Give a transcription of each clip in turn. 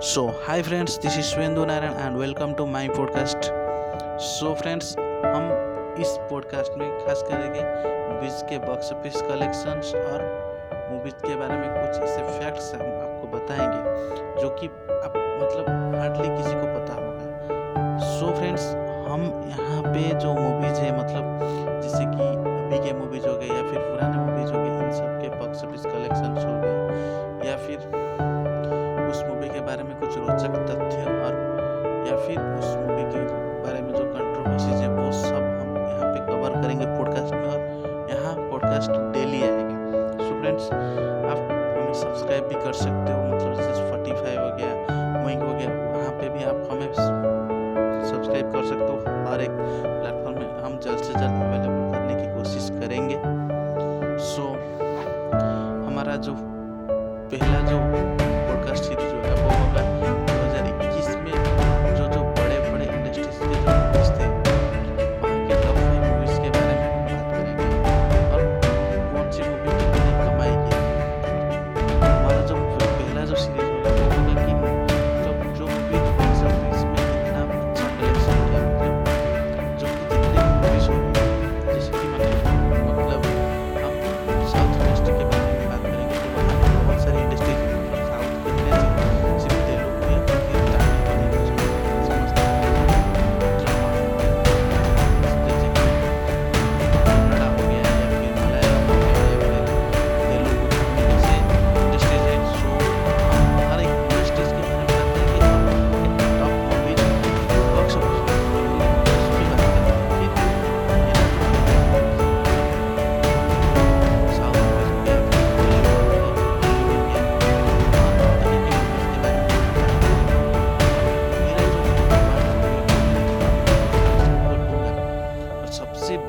So hi friends this is Suvendu Narayan and welcome to my podcast so friends हम इस podcast में खास करेंगे मूवीज़ के बॉक्स ऑफ़िस कलेक्शंस और मूवीज़ के बारे में कुछ ऐसे फैक्ट्स हम आपको बताएँगे, जो कि आप मतलब हार्डली किसी को पता होगा। सो फ्रेंड्स रोचक तथ्य और या फिर उस मूवी के बारे में जो कंट्रोवर्सीज है वो सब हम यहाँ पे कवर करेंगे पॉडकास्ट में और यहाँ पॉडकास्ट डेली आएगा। सो फ्रेंड्स आप हमें सब्सक्राइब भी कर सकते हो मतलब जैसे स्पॉटिफाई हो गया मोइंग हो गया वहाँ पे भी आप हमें सब्सक्राइब कर सकते हो। हर एक प्लेटफॉर्म में हम जल्द से जल्द अवेलेबल करने की कोशिश करेंगे। सो so, हमारा जो पहला जो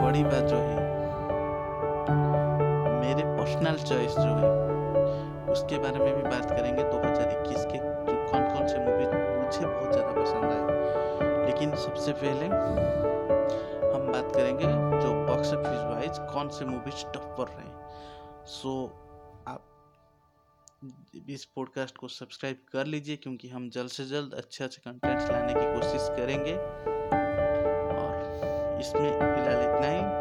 बात जो है, मेरे पर्सनल चॉइस जो है, उसके बारे में भी बात करेंगे 2021 के जो कौन कौन से मूवी मुझे बहुत ज़्यादा पसंद आए। लेकिन सबसे पहले हम बात करेंगे जो बॉक्स ऑफ़िस वाइज कौन से मूवीज़ टॉप पर रहे। सो आप इस पॉडकास्ट को सब्सक्राइब कर लीजिए क्योंकि हम जल्द से जल्द अच्छे अच्छे कंटेंट्स लाने की कोशिश करेंगे। इसमें फ़िलहाल इतना ही।